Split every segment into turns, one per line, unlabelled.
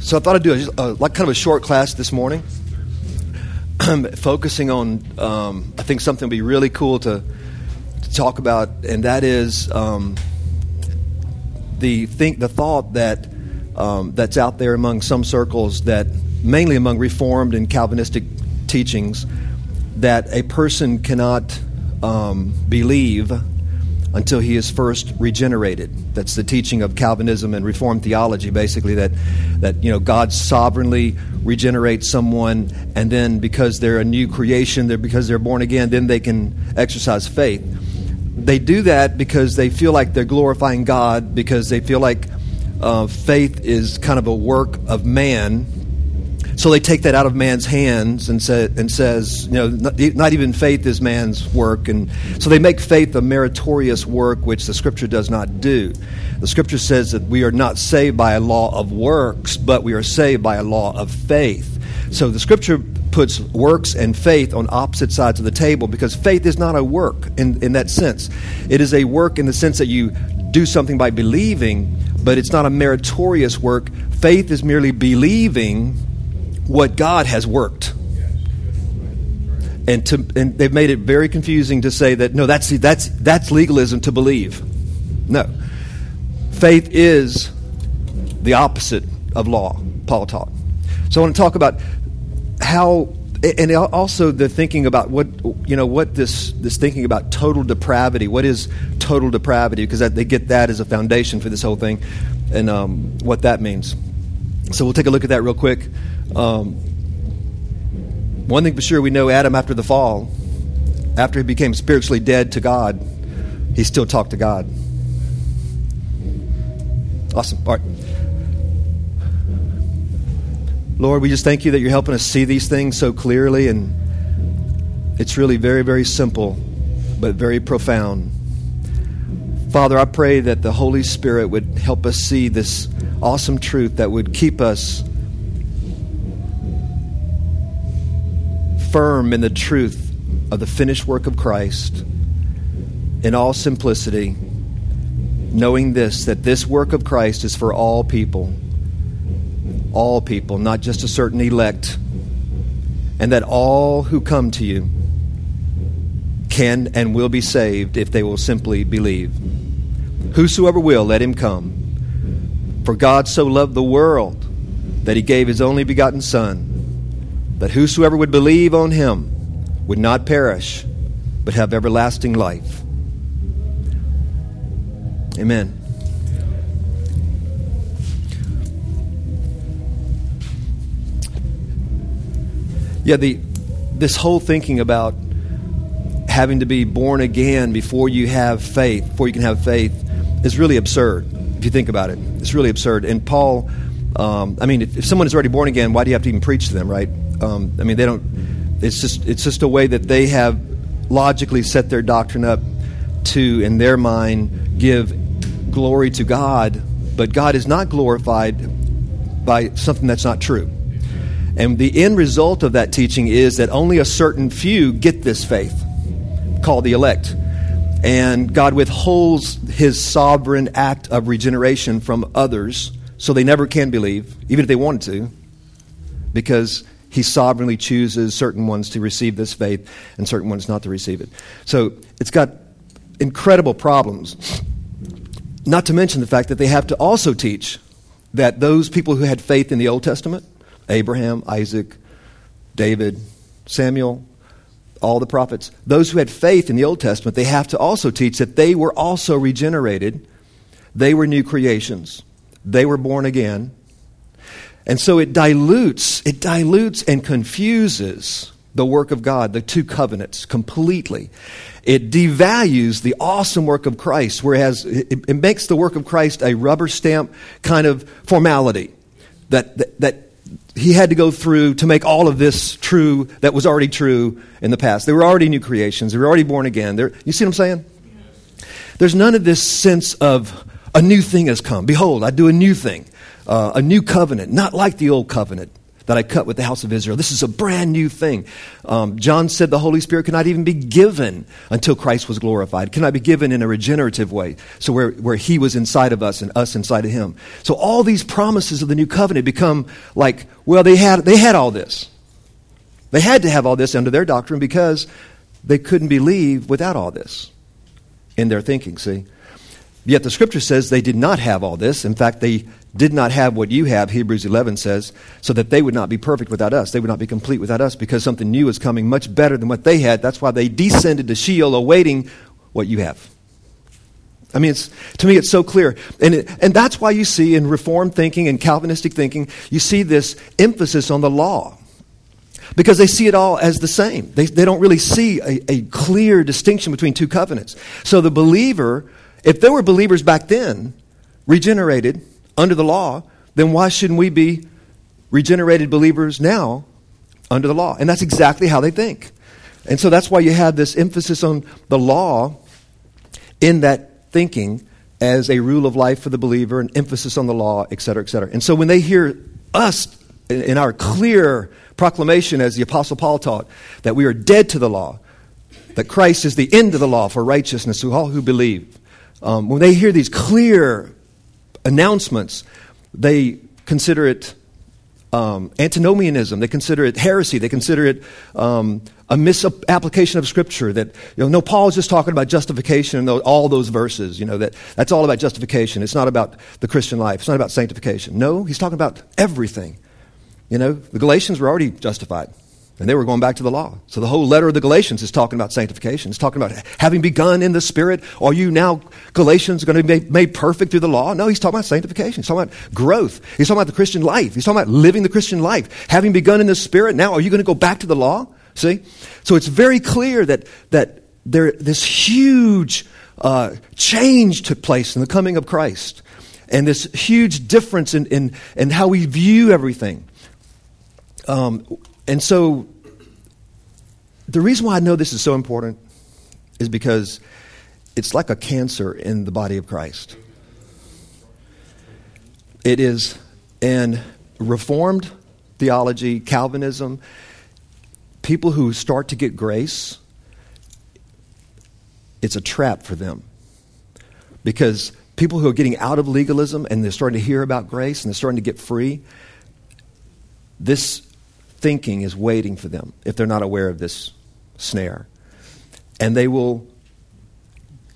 So I thought I'd do a, like kind of a short class this morning, focusing on um, I think something would be really cool to, to talk about, and that is um, the think the thought that um, that's out there among some circles that mainly among Reformed and Calvinistic teachings that a person cannot um, believe until he is first regenerated. That's the teaching of Calvinism and Reformed theology, basically, that, that you know, God sovereignly regenerates someone, and then because they're a new creation, they're, because they're born again, then they can exercise faith. They do that because they feel like they're glorifying God, because they feel like uh, faith is kind of a work of man, so they take that out of man's hands and, say, and says, you know, not, not, even faith is man's work. And so they make faith a meritorious work, which the Scripture does not do. The Scripture says that we are not saved by a law of works, but we are saved by a law of faith. So the Scripture puts works and faith on opposite sides of the table because faith is not a work in, in that sense. It is a work in the sense that you do something by believing, but it's not a meritorious work. Faith is merely believing what God has worked. And, to, and they've made it very confusing to say that, no, that's, that's, that's legalism to believe. No. Faith is the opposite of law, Paul taught. So I want to talk about how, and also the thinking about what, you know, what this, this thinking about total depravity, what is total depravity, because they get that as a foundation for this whole thing, and um, what that means. So we'll take a look at that real quick. Um, one thing for sure, we know Adam after the fall, after he became spiritually dead to God, he still talked to God. Awesome. All right. Lord, we just thank you that you're helping us see these things so clearly, and it's really very, very simple, but very profound. Father, I pray that the Holy Spirit would help us see this awesome truth that would keep us firm in the truth of the finished work of Christ in all simplicity, knowing this that this work of Christ is for all people, all people, not just a certain elect, and that all who come to you can and will be saved if they will simply believe. Whosoever will, let him come. For God so loved the world that he gave his only begotten Son that whosoever would believe on him would not perish, but have everlasting life. Amen. Yeah, the this whole thinking about having to be born again before you have faith, before you can have faith, is really absurd. If you think about it, it's really absurd. And Paul, um, I mean, if, if someone is already born again, why do you have to even preach to them, right? Um, I mean, they don't. It's just it's just a way that they have logically set their doctrine up to, in their mind, give glory to God, but God is not glorified by something that's not true. And the end result of that teaching is that only a certain few get this faith, called the elect. And God withholds his sovereign act of regeneration from others, so they never can believe, even if they wanted to, because he sovereignly chooses certain ones to receive this faith and certain ones not to receive it. So it's got incredible problems. Not to mention the fact that they have to also teach that those people who had faith in the Old Testament, Abraham, Isaac, David, Samuel, all the prophets, those who had faith in the Old Testament, they have to also teach that they were also regenerated. They were new creations. They were born again. And so it dilutes, it dilutes and confuses the work of God, the two covenants, completely. It devalues the awesome work of Christ, whereas it, it makes the work of Christ a rubber stamp kind of formality that, that, that he had to go through to make all of this true that was already true in the past. They were already new creations. They were already born again. They're, you see what I'm saying? There's none of this sense of a new thing has come. Behold, I do a new thing uh, a new covenant, not like the old covenant. that I cut with the house of Israel. This is a brand new thing. Um, John said the Holy Spirit cannot even be given until Christ was glorified. cannot be given in a regenerative way. So where, where he was inside of us and us inside of him. So all these promises of the new covenant become like, well, they had, they had all this. They had to have all this under their doctrine because they couldn't believe without all this in their thinking, see? Yet the scripture says they did not have all this. In fact, they did not have what you have, Hebrews 11 says, so that they would not be perfect without us. They would not be complete without us because something new is coming much better than what they had. That's why they descended to Sheol awaiting what you have. I mean, to me, it's so clear. And, it, and that's why you see in Reformed thinking and Calvinistic thinking, you see this emphasis on the law. Because they see it all as the same. They, they don't really see a, a clear distinction between two covenants. So the believer, if there were believers back then, regenerated, under the law, then why shouldn't we be regenerated believers now under the law? And that's exactly how they think. And so that's why you have this emphasis on the law in that thinking as a rule of life for the believer, an emphasis on the law, et cetera, et cetera. And so when they hear us in our clear proclamation, as the Apostle Paul taught, that we are dead to the law, that Christ is the end of the law for righteousness to all who believe, um, when they hear these clear announcements, they consider it um, antinomianism. They consider it heresy. They consider it um, a misapplication of Scripture. That you know, no, Paul is just talking about justification and all those verses. You know that that's all about justification. It's not about the Christian life. It's not about sanctification. No, he's talking about everything. You know, the Galatians were already justified. And they were going back to the law. So the whole letter of the Galatians is talking about sanctification. It's talking about having begun in the Spirit. Are you now, Galatians, going to be made, perfect through the law? No, he's talking about sanctification. He's talking about growth. He's talking about the Christian life. He's talking about living the Christian life. Having begun in the Spirit, now are you going to go back to the law? See? So it's very clear that, that there, this huge uh, change took place in the coming of Christ. And this huge difference in, in, in how we view everything. Um, and so, the reason why I know this is so important is because it's like a cancer in the body of Christ. It is in Reformed theology, Calvinism, people who start to get grace, it's a trap for them. Because people who are getting out of legalism and they're starting to hear about grace and they're starting to get free, this thinking is waiting for them if they're not aware of this snare. And they will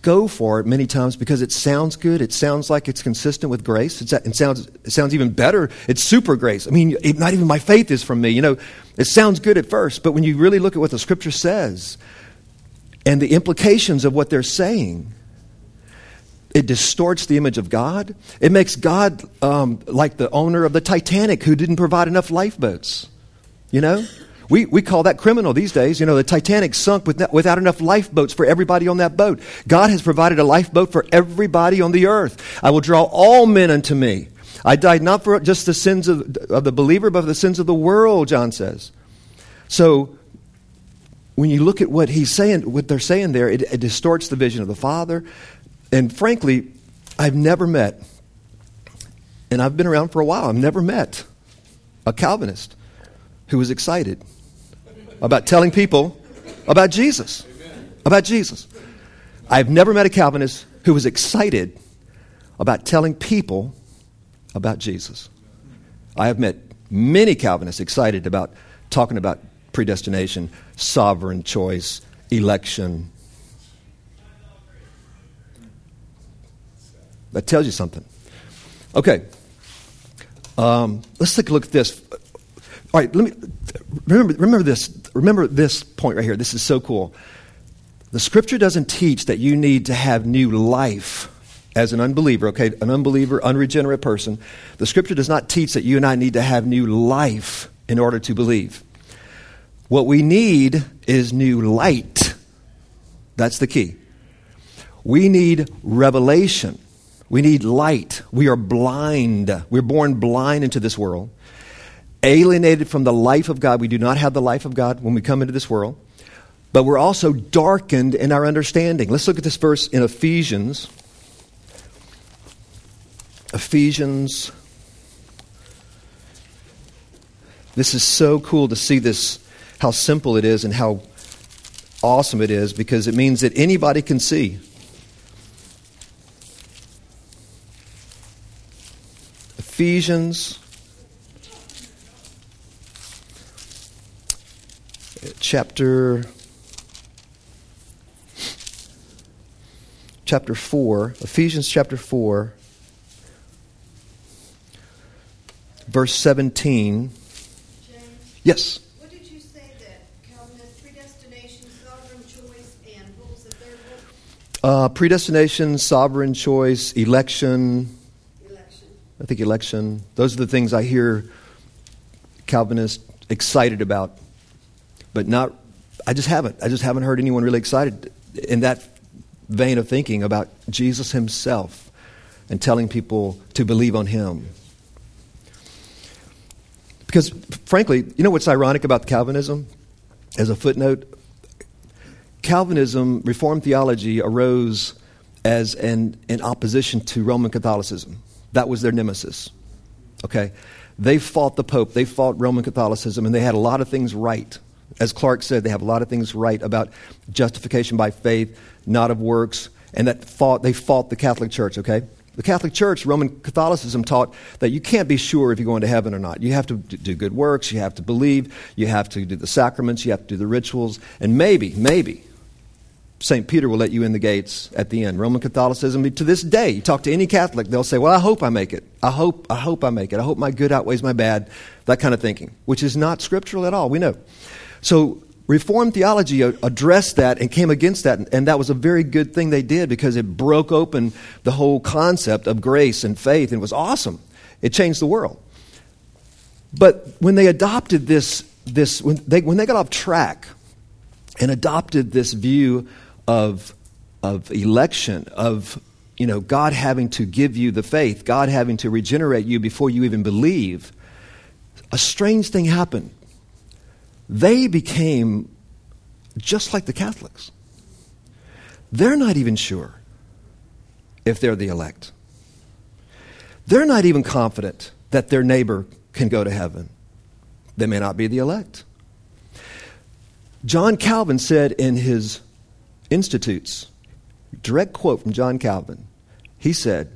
go for it many times because it sounds good. It sounds like it's consistent with grace. It's, it, sounds, it sounds even better. It's super grace. I mean, it, not even my faith is from me. You know, it sounds good at first, but when you really look at what the scripture says and the implications of what they're saying, it distorts the image of God. It makes God um, like the owner of the Titanic who didn't provide enough lifeboats. You know? We, we call that criminal these days. You know, the Titanic sunk with, without enough lifeboats for everybody on that boat. God has provided a lifeboat for everybody on the earth. I will draw all men unto me. I died not for just the sins of, of the believer, but for the sins of the world, John says. So, when you look at what he's saying, what they're saying there, it, it distorts the vision of the Father. And frankly, I've never met, and I've been around for a while, I've never met a Calvinist who was excited about telling people about Jesus. About Jesus. I've never met a Calvinist who was excited about telling people about Jesus. I have met many Calvinists excited about talking about predestination, sovereign choice, election. That tells you something. Okay. Um, let's take a look at this. All right, let me remember, remember this. Remember this point right here. This is so cool. The scripture doesn't teach that you need to have new life as an unbeliever, okay, an unbeliever, unregenerate person. The scripture does not teach that you and I need to have new life in order to believe. What we need is new light. That's the key. We need revelation. We need light. We are blind. We're born blind into this world alienated from the life of God. We do not have the life of God when we come into this world. But we're also darkened in our understanding. Let's look at this verse in Ephesians. Ephesians This is so cool to see this, how simple it is and how awesome it is because it means that anybody can see. Ephesians chapter chapter 4, Ephesians chapter 4 verse 17.
James,
Yes.
what did you say that Calvinist predestination, sovereign choice, and what was the third one?
Uh, predestination, sovereign choice, election,
Election.
I think election. Those are the things I hear Calvinists excited about, but not. I just haven't. I just haven't heard anyone really excited in that vein of thinking about Jesus Himself and telling people to believe on Him. Because, frankly, you know what's ironic about Calvinism? As a footnote, Calvinism, Reformed theology, arose as an, in opposition to Roman Catholicism. That was their nemesis. Okay? They fought the Pope, they fought Roman Catholicism, and they had a lot of things right. As Clark said, they have a lot of things right about justification by faith, not of works, and that fought, they fought the Catholic Church, okay? The Catholic Church, Roman Catholicism taught that you can't be sure if you're going to heaven or not. You have to do good works, you have to believe, you have to do the sacraments, you have to do the rituals, and maybe, maybe, St. Peter will let you in the gates at the end. Roman Catholicism, to this day, you talk to any Catholic, they'll say, Well, I hope I make it. I hope, I hope I make it. I hope my good outweighs my bad. That kind of thinking, which is not scriptural at all. We know. So, Reformed theology addressed that and came against that, and that was a very good thing they did because it broke open the whole concept of grace and faith, and it was awesome. It changed the world. But when they adopted this, this when, they, when they got off track and adopted this view of, of election, of you know, God having to give you the faith, God having to regenerate you before you even believe, a strange thing happened. They became just like the Catholics. They're not even sure if they're the elect. They're not even confident that their neighbor can go to heaven. They may not be the elect. John Calvin said in his Institutes, direct quote from John Calvin, he said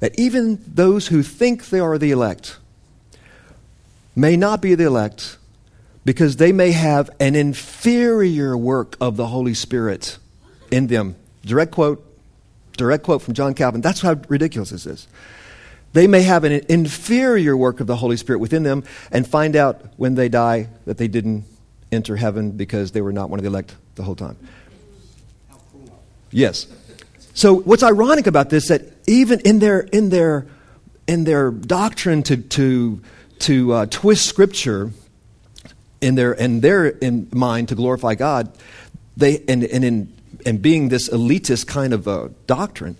that even those who think they are the elect may not be the elect because they may have an inferior work of the Holy Spirit in them. Direct quote, direct quote from John Calvin. That's how ridiculous this is. They may have an inferior work of the Holy Spirit within them and find out when they die that they didn't enter heaven because they were not one of the elect the whole time. Yes. So what's ironic about this that even in their in their in their doctrine to to to uh, twist Scripture in their in their in mind to glorify God, they and, and in and being this elitist kind of doctrine,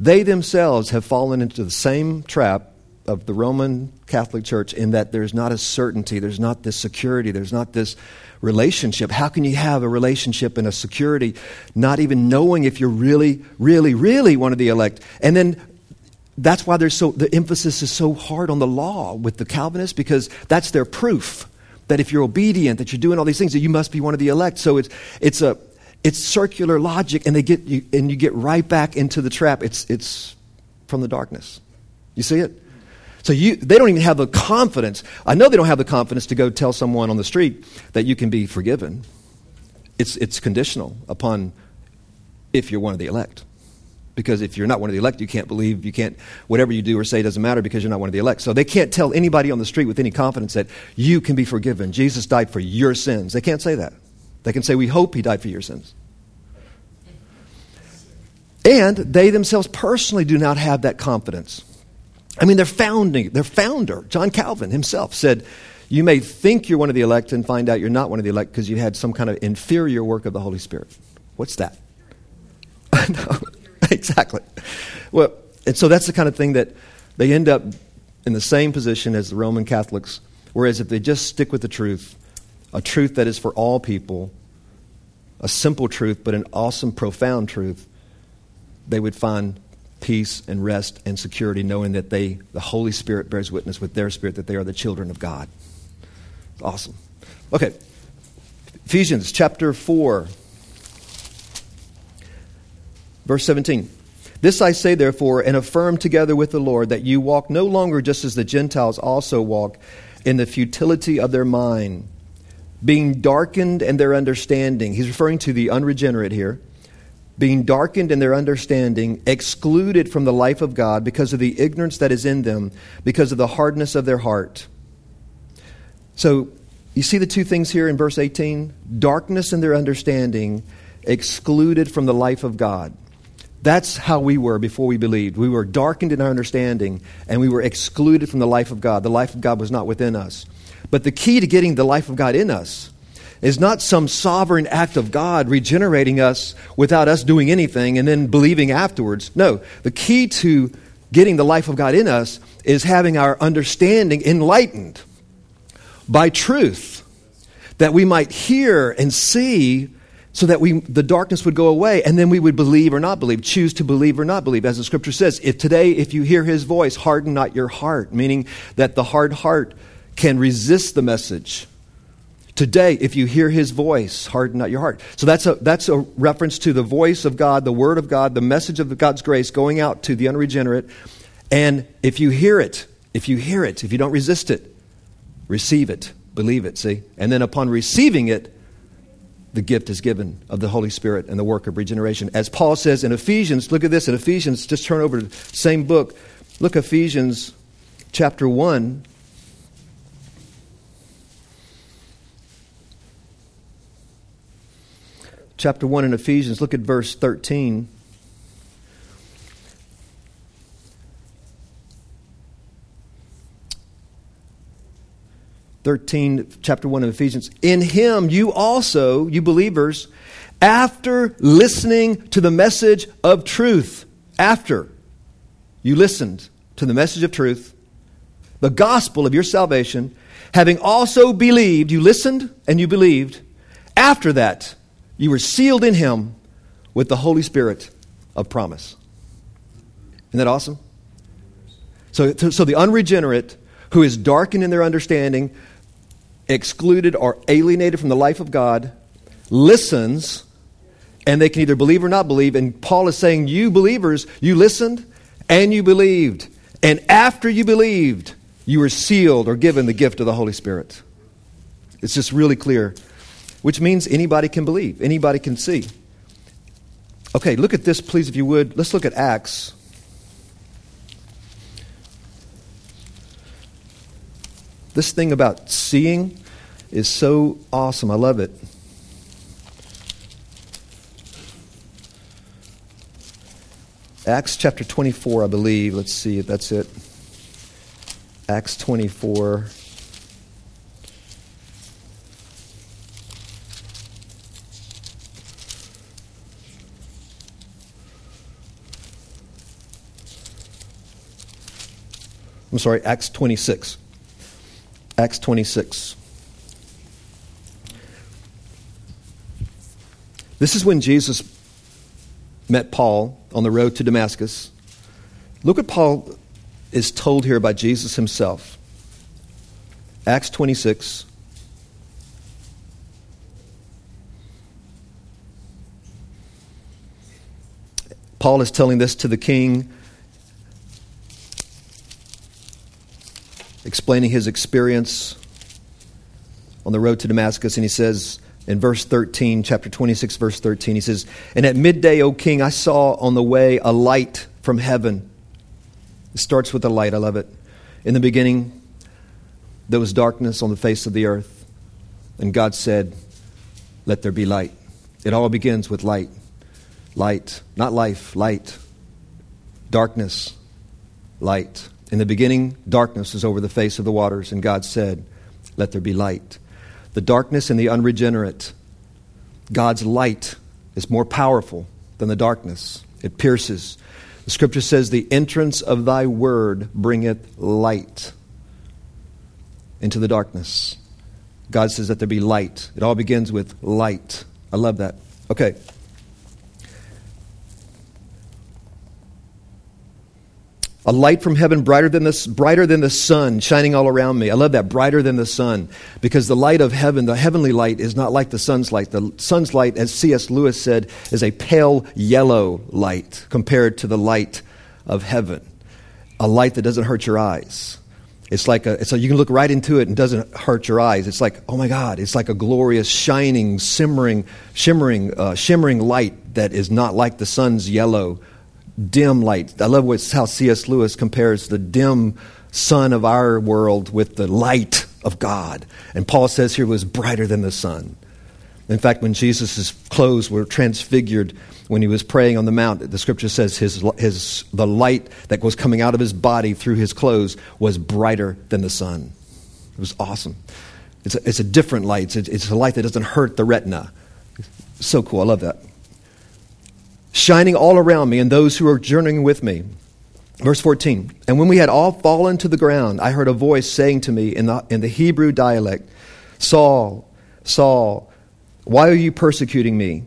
they themselves have fallen into the same trap of the Roman Catholic Church in that there's not a certainty, there's not this security, there's not this relationship. How can you have a relationship and a security not even knowing if you're really, really, really one of the elect? And then that's why there's so the emphasis is so hard on the law with the Calvinists because that's their proof that if you're obedient, that you're doing all these things, that you must be one of the elect. So it's it's a it's circular logic, and they get you and you get right back into the trap. It's it's from the darkness. You see it? So you, they don't even have the confidence. I know they don't have the confidence to go tell someone on the street that you can be forgiven. It's, it's conditional upon if you're one of the elect. Because if you're not one of the elect, you can't believe, you can't, whatever you do or say doesn't matter because you're not one of the elect. So they can't tell anybody on the street with any confidence that you can be forgiven. Jesus died for your sins. They can't say that. They can say, We hope he died for your sins. And they themselves personally do not have that confidence. I mean, their founding, their founder, John Calvin himself, said, You may think you're one of the elect and find out you're not one of the elect because you had some kind of inferior work of the Holy Spirit. What's that? no, exactly. Well, and so that's the kind of thing that they end up in the same position as the Roman Catholics, whereas if they just stick with the truth, a truth that is for all people, a simple truth, but an awesome, profound truth, they would find peace and rest and security, knowing that they, the Holy Spirit bears witness with their spirit that they are the children of God. Awesome. Okay. Ephesians chapter 4, verse 17. This I say, therefore, and affirm together with the Lord, that you walk no longer just as the Gentiles also walk, in the futility of their mind, being darkened in their understanding. He's referring to the unregenerate here. Being darkened in their understanding, excluded from the life of God because of the ignorance that is in them, because of the hardness of their heart. So, you see the two things here in verse 18? Darkness in their understanding, excluded from the life of God. That's how we were before we believed. We were darkened in our understanding, and we were excluded from the life of God. The life of God was not within us. But the key to getting the life of God in us is not some sovereign act of God regenerating us without us doing anything and then believing afterwards. No, the key to getting the life of God in us is having our understanding enlightened by truth, that we might hear and see so that we, the darkness would go away and then we would believe or not believe, choose to believe or not believe. As the scripture says, if today, if you hear his voice, harden not your heart, meaning that the hard heart can resist the message. Today, if you hear his voice, harden not your heart. So that's a, that's a reference to the voice of God, the word of God, the message of God's grace going out to the unregenerate. And if you hear it, if you hear it, if you don't resist it, receive it, believe it, see? And then upon receiving it, the gift is given of the Holy Spirit and the work of regeneration. As Paul says in Ephesians, look at this in Ephesians, just turn over to the same book. Look Ephesians chapter 1. Chapter 1 in Ephesians, look at verse 13. 13, chapter 1 of Ephesians. In him, you also, you believers, after listening to the message of truth, after you listened to the message of truth, the gospel of your salvation, having also believed, you listened and you believed, after that, you were sealed in him with the Holy Spirit of promise. Isn't that awesome? So, so the unregenerate who is darkened in their understanding excluded or alienated from the life of God, listens, and they can either believe or not believe. And Paul is saying, You believers, you listened and you believed. And after you believed, you were sealed or given the gift of the Holy Spirit. It's just really clear, which means anybody can believe, anybody can see. Okay, look at this, please, if you would. Let's look at Acts This thing about seeing is so awesome. I love it. Acts chapter 24, I believe. Let's see if that's it. Acts 24. I'm sorry, Acts 26. Acts 26. This is when Jesus met Paul on the road to Damascus. Look what Paul is told here by Jesus himself. Acts 26. Paul is telling this to the king explaining his experience on the road to Damascus, and he says in verse 13, chapter 26, verse 13, he says, And at midday, O king, I saw on the way a light from heaven. It starts with a light. I love it. In the beginning, there was darkness on the face of the earth, and God said, Let there be light. It all begins with light. Light, not life, light. Darkness, light. In the beginning, darkness was over the face of the waters, and God said, Let there be light. The darkness and the unregenerate, God's light is more powerful than the darkness. It pierces. The scripture says, The entrance of thy word bringeth light into the darkness. God says that there be light. It all begins with light. I love that. Okay. A light from heaven brighter than, the, brighter than the sun shining all around me. I love that, brighter than the sun. Because the light of heaven, the heavenly light, is not like the sun's light. The sun's light, as C.S. Lewis said, is a pale yellow light compared to the light of heaven. A light that doesn't hurt your eyes. It's like a, a, you can look right into it and doesn't hurt your eyes. It's like, oh my God, it's like a glorious, shining, simmering, shimmering, uh, shimmering light that is not like the sun's yellow dim light. I love how C.S. Lewis compares the dim sun of our world with the light of God. And Paul says here was brighter than the sun. In fact, when Jesus' clothes were transfigured when he was praying on the mount, the scripture says his, his, the light that was coming out of his body through his clothes was brighter than the sun. It was awesome. It's a, it's a different light, it's it's a light that doesn't hurt the retina. So cool. I love that shining all around me and those who are journeying with me. Verse 14 And when we had all fallen to the ground, I heard a voice saying to me in the, in the Hebrew dialect, Saul, Saul, why are you persecuting me?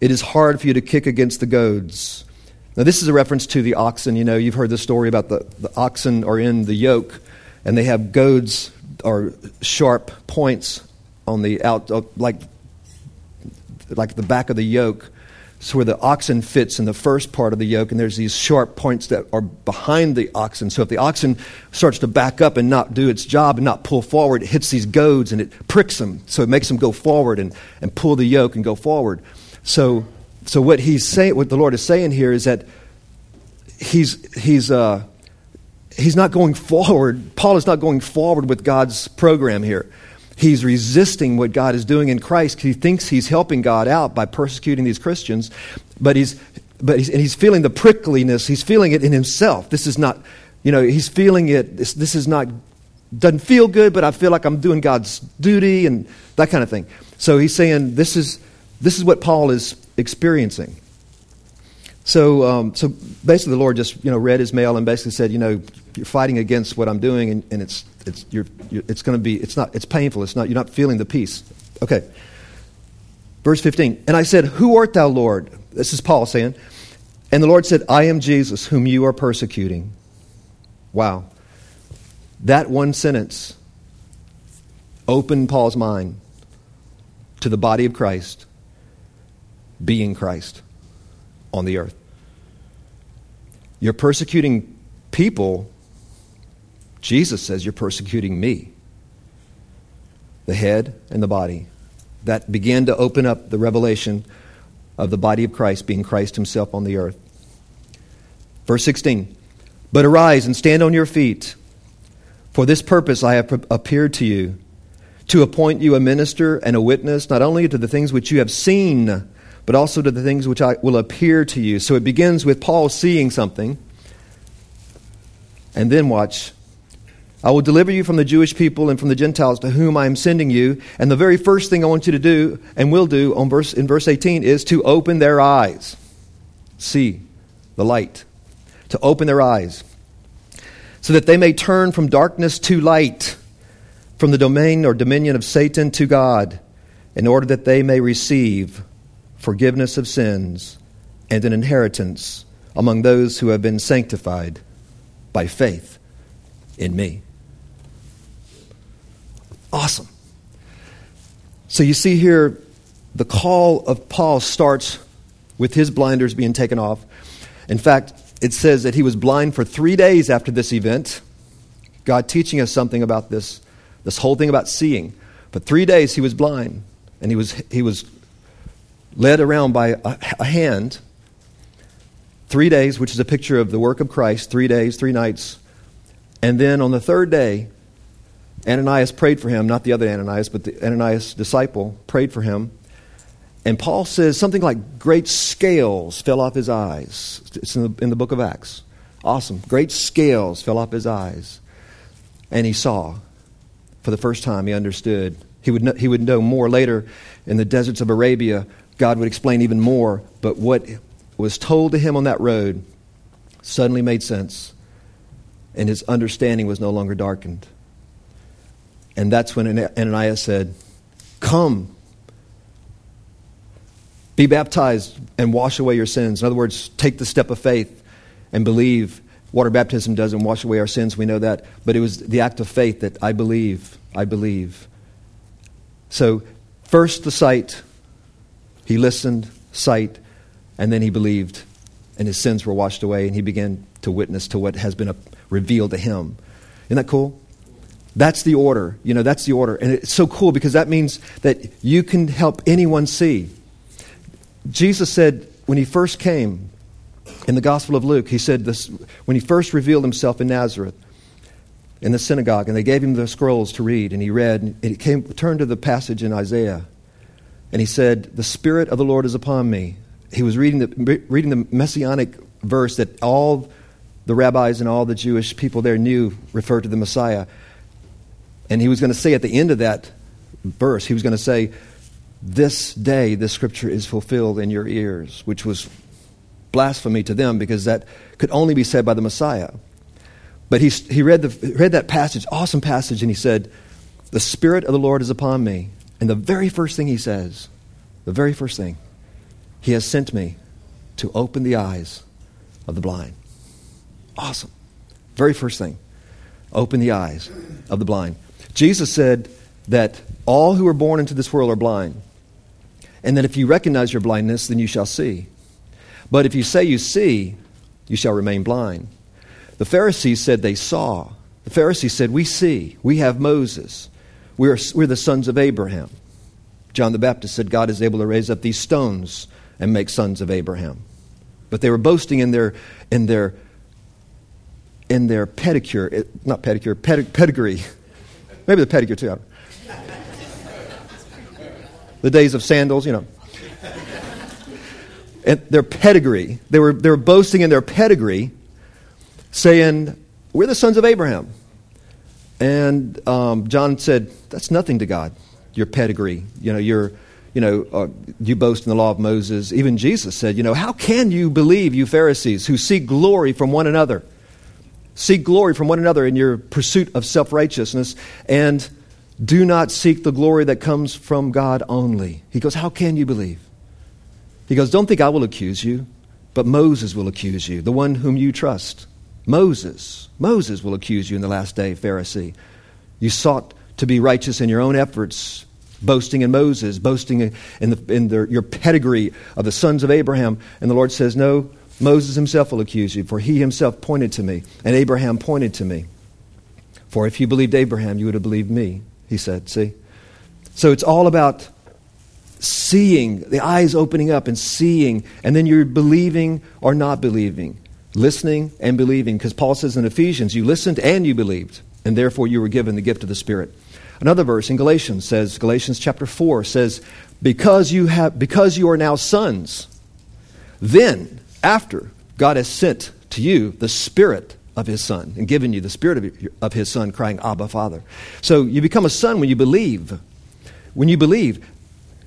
It is hard for you to kick against the goads. Now, this is a reference to the oxen. You know, you've heard the story about the, the oxen are in the yoke, and they have goads or sharp points on the out, like, like the back of the yoke so where the oxen fits in the first part of the yoke, and there's these sharp points that are behind the oxen. So if the oxen starts to back up and not do its job and not pull forward, it hits these goads and it pricks them. So it makes them go forward and, and pull the yoke and go forward. So, so what he's saying, what the Lord is saying here is that he's he's uh, he's not going forward. Paul is not going forward with God's program here he's resisting what God is doing in Christ. He thinks he's helping God out by persecuting these Christians, but he's but he's, and he's feeling the prickliness. He's feeling it in himself. This is not, you know, he's feeling it. This, this is not doesn't feel good, but I feel like I'm doing God's duty and that kind of thing. So he's saying this is this is what Paul is experiencing. So, um, so basically, the Lord just you know read his mail and basically said, you know, you're fighting against what I'm doing, and, and it's it's you're, you're it's going to be it's not it's painful. It's not you're not feeling the peace. Okay. Verse 15. And I said, Who art thou, Lord? This is Paul saying. And the Lord said, I am Jesus, whom you are persecuting. Wow. That one sentence opened Paul's mind to the body of Christ being Christ on the earth. You're persecuting people. Jesus says you're persecuting me, the head and the body. That began to open up the revelation of the body of Christ being Christ himself on the earth. Verse 16 But arise and stand on your feet. For this purpose I have appeared to you, to appoint you a minister and a witness, not only to the things which you have seen but also to the things which I will appear to you. So it begins with Paul seeing something. And then watch. I will deliver you from the Jewish people and from the Gentiles to whom I am sending you. And the very first thing I want you to do and will do on verse, in verse 18 is to open their eyes. See the light. To open their eyes. So that they may turn from darkness to light, from the domain or dominion of Satan to God, in order that they may receive forgiveness of sins, and an inheritance among those who have been sanctified by faith in me. Awesome. So you see here, the call of Paul starts with his blinders being taken off. In fact, it says that he was blind for three days after this event. God teaching us something about this, this whole thing about seeing. For three days he was blind, and he was, he was led around by a, a hand. Three days, which is a picture of the work of Christ, three days, three nights. And then on the third day, Ananias prayed for him, not the other Ananias, but the Ananias disciple prayed for him. And Paul says something like great scales fell off his eyes. It's in the, in the book of Acts. Awesome. Great scales fell off his eyes. And he saw. For the first time, he understood. He would know, he would know more later in the deserts of Arabia God would explain even more, but what was told to him on that road suddenly made sense, and his understanding was no longer darkened. And that's when Ananias said, Come, be baptized and wash away your sins. In other words, take the step of faith and believe Water baptism doesn't wash away our sins, we know that. But it was the act of faith that I believe, I believe. So, first the sight, he listened, sight, and then he believed, and his sins were washed away, and he began to witness to what has been revealed to him. Isn't that cool? That's the order. You know, that's the order. And it's so cool because that means that you can help anyone see. Jesus said when he first came in the Gospel of Luke, he said this when he first revealed himself in Nazareth in the synagogue, and they gave him the scrolls to read, and he read, and he came, turned to the passage in Isaiah, and he said, The Spirit of the Lord is upon me. He was reading the, reading the messianic verse that all the rabbis and all the Jewish people there knew referred to the Messiah. And he was going to say at the end of that verse, he was going to say, This day this scripture is fulfilled in your ears, which was blasphemy to them because that could only be said by the Messiah. But he, he read, the, read that passage, awesome passage, and he said, The Spirit of the Lord is upon me. And the very first thing he says, the very first thing, He has sent me to open the eyes of the blind. Awesome. Very first thing, open the eyes of the blind. Jesus said that all who are born into this world are blind. And that if you recognize your blindness, then you shall see. But if you say you see, you shall remain blind. The Pharisees said they saw. The Pharisees said, We see. We have Moses. We're, we're the sons of Abraham. John the Baptist said, God is able to raise up these stones and make sons of Abraham. But they were boasting in their, in their, in their pedicure, eh, not pedicure, pedigree. Maybe the pedicure too. the days of sandals, you know and their pedigree. They were, they were boasting in their pedigree, saying, We're the sons of Abraham. And um, John said, That's nothing to God, your pedigree. You know, you're, you know, uh, you boast in the law of Moses. Even Jesus said, You know, how can you believe, you Pharisees, who seek glory from one another? Seek glory from one another in your pursuit of self righteousness and do not seek the glory that comes from God only. He goes, How can you believe? He goes, Don't think I will accuse you, but Moses will accuse you, the one whom you trust. Moses. Moses will accuse you in the last day, Pharisee. You sought to be righteous in your own efforts, boasting in Moses, boasting in, the, in your pedigree of the sons of Abraham. And the Lord says, No, Moses himself will accuse you, for he himself pointed to me, and Abraham pointed to me. For if you believed Abraham, you would have believed me, he said. See? So it's all about seeing, the eyes opening up and seeing, and then you're believing or not believing, listening and believing. Because Paul says in Ephesians, you listened and you believed, and therefore you were given the gift of the Spirit. Another verse in Galatians says, Galatians chapter 4 says, because you, have, because you are now sons, then, after God has sent to you the Spirit of His Son and given you the Spirit of, His Son, crying, Abba, Father. So you become a son when you believe. When you believe,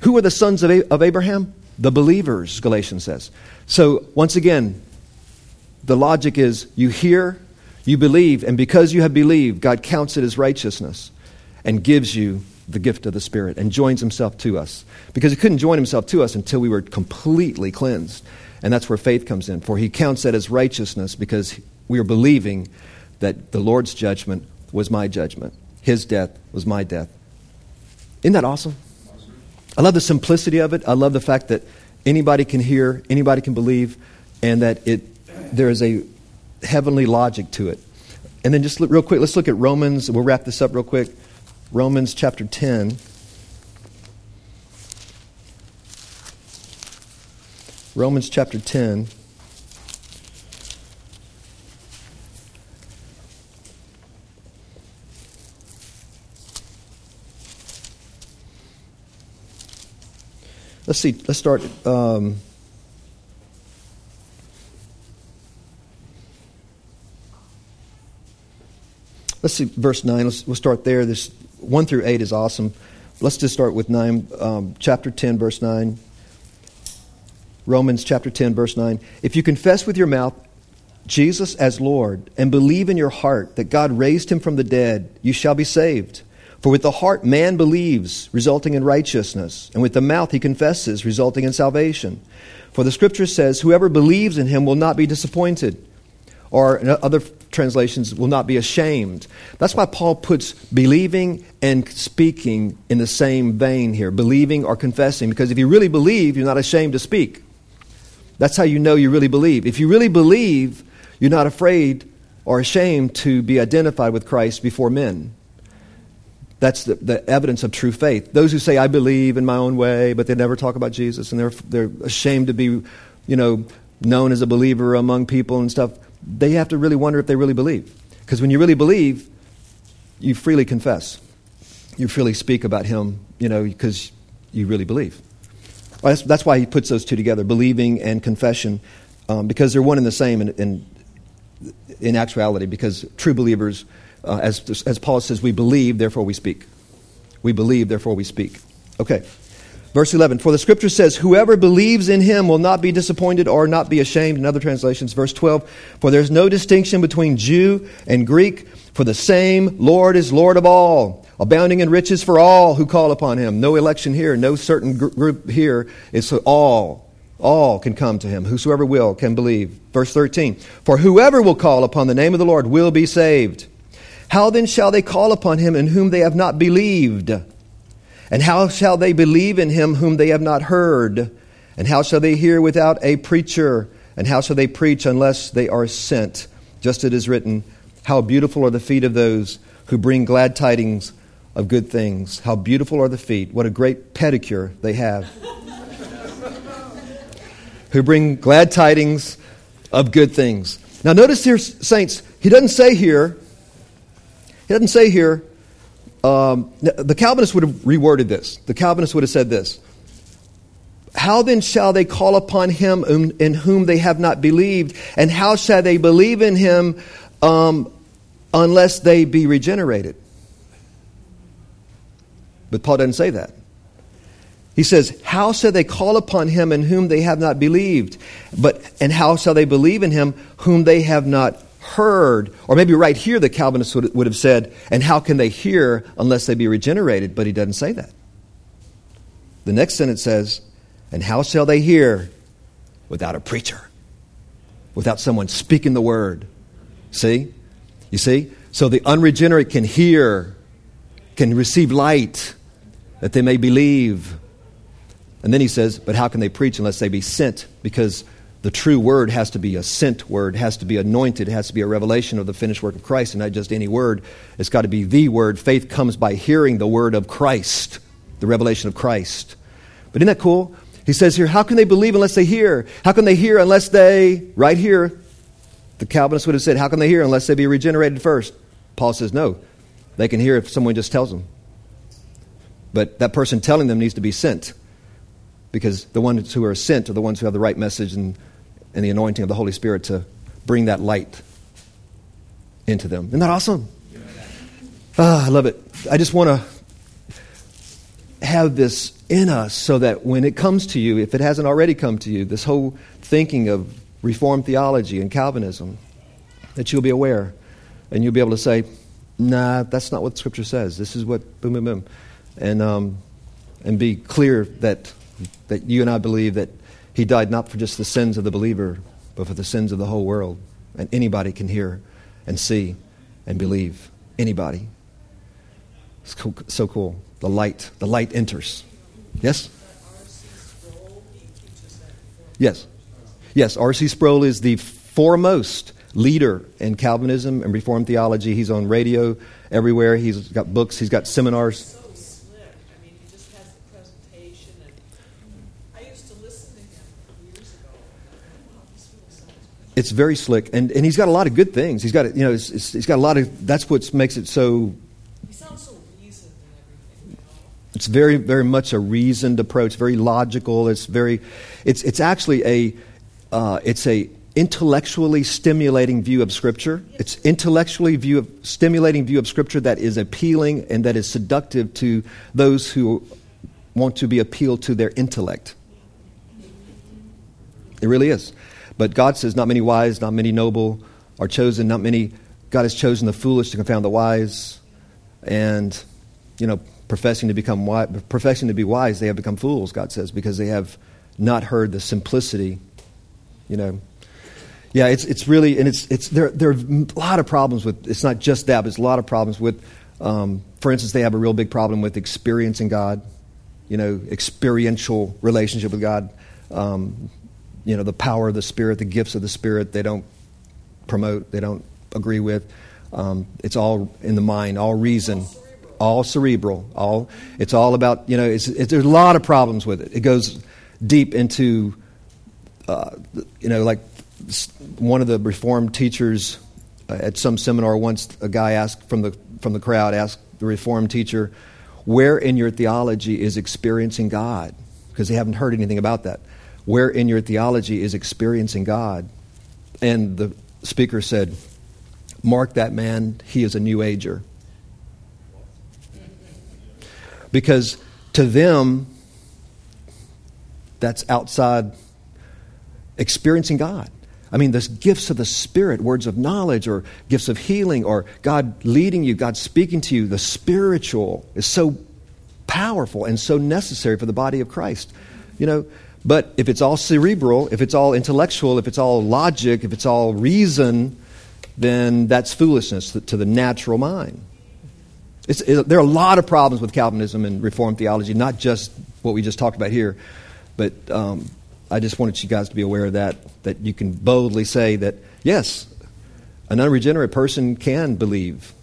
who are the sons of Abraham? The believers, Galatians says. So, once again, the logic is you hear, you believe, and because you have believed, God counts it as righteousness and gives you the gift of the Spirit and joins Himself to us. Because He couldn't join Himself to us until we were completely cleansed. And that's where faith comes in. For He counts that as righteousness because we are believing that the Lord's judgment was my judgment, His death was my death. Isn't that awesome? I love the simplicity of it. I love the fact that anybody can hear, anybody can believe, and that it there is a heavenly logic to it. And then just look, real quick, let's look at Romans. We'll wrap this up real quick. Romans chapter 10. Romans chapter 10. Let's see, let's start. Um, let's see, verse 9. Let's, we'll start there. This 1 through 8 is awesome. Let's just start with 9, um, chapter 10, verse 9. Romans chapter 10, verse 9. If you confess with your mouth Jesus as Lord and believe in your heart that God raised him from the dead, you shall be saved. For with the heart man believes, resulting in righteousness, and with the mouth he confesses, resulting in salvation. For the scripture says, Whoever believes in him will not be disappointed. or in other translations, will not be ashamed. That's why Paul puts believing and speaking in the same vein here believing or confessing. Because if you really believe, you're not ashamed to speak. That's how you know you really believe. If you really believe, you're not afraid or ashamed to be identified with Christ before men. That's the, the, evidence of true faith. Those who say, I believe in my own way, but they never talk about Jesus and they're, they're ashamed to be, you know, known as a believer among people and stuff, they have to really wonder if they really believe. Because when you really believe, you freely confess. You freely speak about Him, you know, because you really believe. Well, that's, that's, why he puts those two together, believing and confession, um, because they're one and the same in, in, in actuality, because true believers, uh, as, as Paul says, we believe, therefore we speak. We believe, therefore we speak. Okay. Verse 11, for the scripture says, Whoever believes in him will not be disappointed or not be ashamed. In other translations, verse 12, for there's no distinction between Jew and Greek, for the same Lord is Lord of all, abounding in riches for all who call upon him. No election here, no certain gr- group here. It's all. All can come to him. Whosoever will can believe. Verse 13, for whoever will call upon the name of the Lord will be saved. How then shall they call upon him in whom they have not believed? And how shall they believe in him whom they have not heard? And how shall they hear without a preacher? And how shall they preach unless they are sent? Just as it is written, How beautiful are the feet of those who bring glad tidings of good things. How beautiful are the feet. What a great pedicure they have. who bring glad tidings of good things. Now, notice here, saints, he doesn't say here, he doesn't say here, um, the Calvinists would have reworded this. The Calvinists would have said this How then shall they call upon him in whom they have not believed? And how shall they believe in him um, unless they be regenerated? But Paul doesn't say that. He says, How shall they call upon him in whom they have not believed? But and how shall they believe in him whom they have not heard, or maybe right here the Calvinists would, would have said, and how can they hear unless they be regenerated? But he doesn't say that. The next sentence says, and how shall they hear without a preacher? Without someone speaking the word. See? You see? So the unregenerate can hear, can receive light, that they may believe. And then he says, but how can they preach unless they be sent? Because the true word has to be a sent word, has to be anointed, has to be a revelation of the finished work of Christ, and not just any word. It's got to be the word. Faith comes by hearing the word of Christ, the revelation of Christ. But isn't that cool? He says here, how can they believe unless they hear? How can they hear unless they, right here, the Calvinists would have said, how can they hear unless they be regenerated first? Paul says, no. They can hear if someone just tells them. But that person telling them needs to be sent because the ones who are sent are the ones who have the right message and and the anointing of the Holy Spirit to bring that light into them. Isn't that awesome? Ah, I love it. I just want to have this in us so that when it comes to you, if it hasn't already come to you, this whole thinking of Reformed theology and Calvinism, that you'll be aware and you'll be able to say, nah, that's not what Scripture says. This is what, boom, boom, boom. And, um, and be clear that, that you and I believe that he died not for just the sins of the believer, but for the sins of the whole world. And anybody can hear and see and believe. Anybody. It's cool, so cool. The light, the light enters. Yes? Yes. Yes, R.C. Sproul is the foremost leader in Calvinism and Reformed theology. He's on radio everywhere. He's got books, he's got seminars. It's very slick, and, and he's got a lot of good things. He's got you know it's, it's, he's got a lot of that's what makes it so.
He sounds so reasoned and everything.
It's very very much a reasoned approach, very logical. It's very, it's it's actually a, uh, it's a intellectually stimulating view of Scripture. It's intellectually view of, stimulating view of Scripture that is appealing and that is seductive to those who want to be appealed to their intellect. It really is. But God says, Not many wise, not many noble are chosen, not many. God has chosen the foolish to confound the wise. And, you know, professing to become wise, professing to be wise, they have become fools, God says, because they have not heard the simplicity, you know. Yeah, it's, it's really, and it's, it's, there, there are a lot of problems with, it's not just that, but there's a lot of problems with, um, for instance, they have a real big problem with experiencing God, you know, experiential relationship with God. Um, you know, the power of the Spirit, the gifts of the Spirit, they don't promote, they don't agree with. Um, it's all in the mind, all reason, all cerebral. All it's all about. You know, it's, it, there's a lot of problems with it. It goes deep into, uh, you know, like one of the Reformed teachers uh, at some seminar once. A guy asked from the from the crowd asked the Reformed teacher, "Where in your theology is experiencing God?" Because they haven't heard anything about that. Where in your theology is experiencing God? And the speaker said, Mark that man, he is a New Ager. Because to them, that's outside experiencing God. I mean, the gifts of the Spirit, words of knowledge, or gifts of healing, or God leading you, God speaking to you, the spiritual is so powerful and so necessary for the body of Christ. You know, but if it's all cerebral, if it's all intellectual, if it's all logic, if it's all reason, then that's foolishness to the natural mind. It, there are a lot of problems with Calvinism and Reformed theology, not just what we just talked about here, but um, I just wanted you guys to be aware of that, that you can boldly say that, yes, an unregenerate person can believe.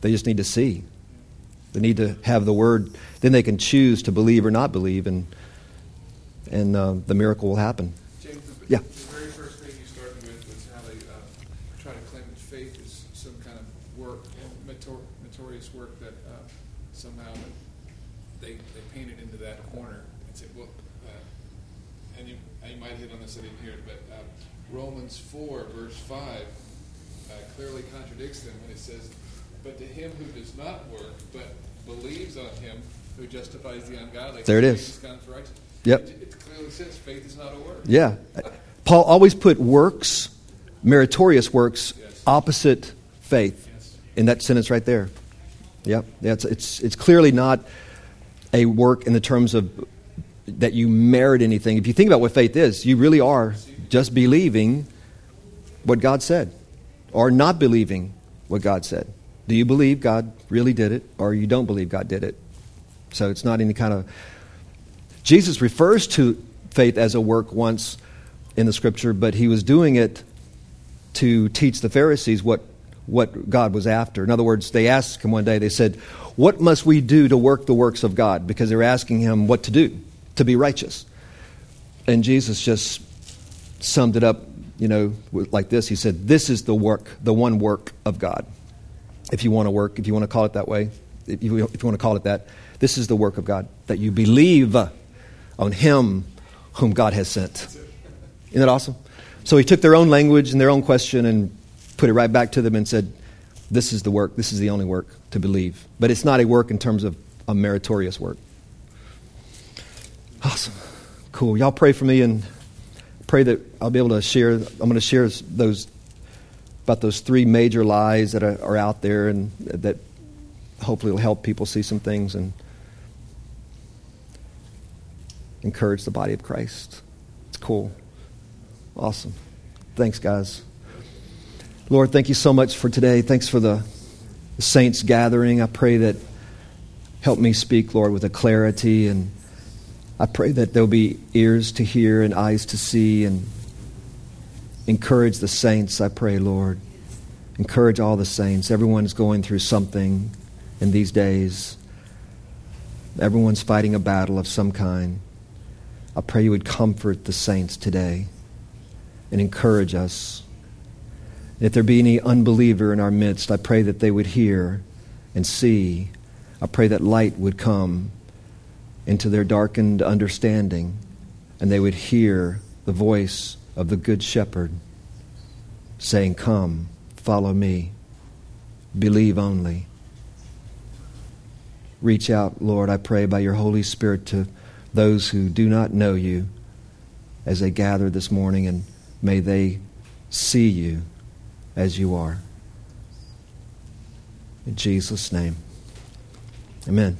They just need to see. They need to have the word. Then they can choose to believe or not believe, and and uh, the miracle will happen.
James, the,
yeah.
the very first thing you started with was how they uh, try to claim that faith is some kind of work, meritorious work that uh, somehow they, they painted into that corner and said, well, uh, and you, you might hit on this, I didn't hear it, but uh, Romans 4, verse 5, uh, clearly contradicts them when it says, but to him who does not work, but believes on him who justifies the ungodly.
There it is. Yep.
It, says faith is not a work.
Yeah. Paul always put works, meritorious works, yes. opposite faith yes. in that sentence right there. Yep. That's, it's, it's clearly not a work in the terms of that you merit anything. If you think about what faith is, you really are just believing what God said or not believing what God said. Do you believe God really did it or you don't believe God did it? So it's not any kind of Jesus refers to faith as a work once in the scripture, but he was doing it to teach the Pharisees what, what God was after. In other words, they asked him one day, they said, What must we do to work the works of God? Because they were asking him what to do to be righteous. And Jesus just summed it up, you know, like this. He said, This is the work, the one work of God. If you want to work, if you want to call it that way, if you, if you want to call it that, this is the work of God, that you believe on him whom God has sent. Isn't that awesome? So he took their own language and their own question and put it right back to them and said, This is the work, this is the only work to believe. But it's not a work in terms of a meritorious work. Awesome. Cool. Y'all pray for me and pray that I'll be able to share. I'm going to share those about those three major lies that are, are out there and that hopefully will help people see some things and encourage the body of Christ. It's cool. Awesome. Thanks, guys. Lord, thank you so much for today. Thanks for the saints gathering. I pray that help me speak, Lord, with a clarity and I pray that there'll be ears to hear and eyes to see and encourage the saints, I pray, Lord. Encourage all the saints. Everyone's going through something in these days. Everyone's fighting a battle of some kind. I pray you would comfort the saints today and encourage us. if there be any unbeliever in our midst, I pray that they would hear and see. I pray that light would come into their darkened understanding and they would hear the voice of the Good Shepherd saying, Come, follow me, believe only. Reach out, Lord, I pray, by your Holy Spirit to those who do not know you as they gather this morning, and may they see you as you are. In Jesus' name. Amen.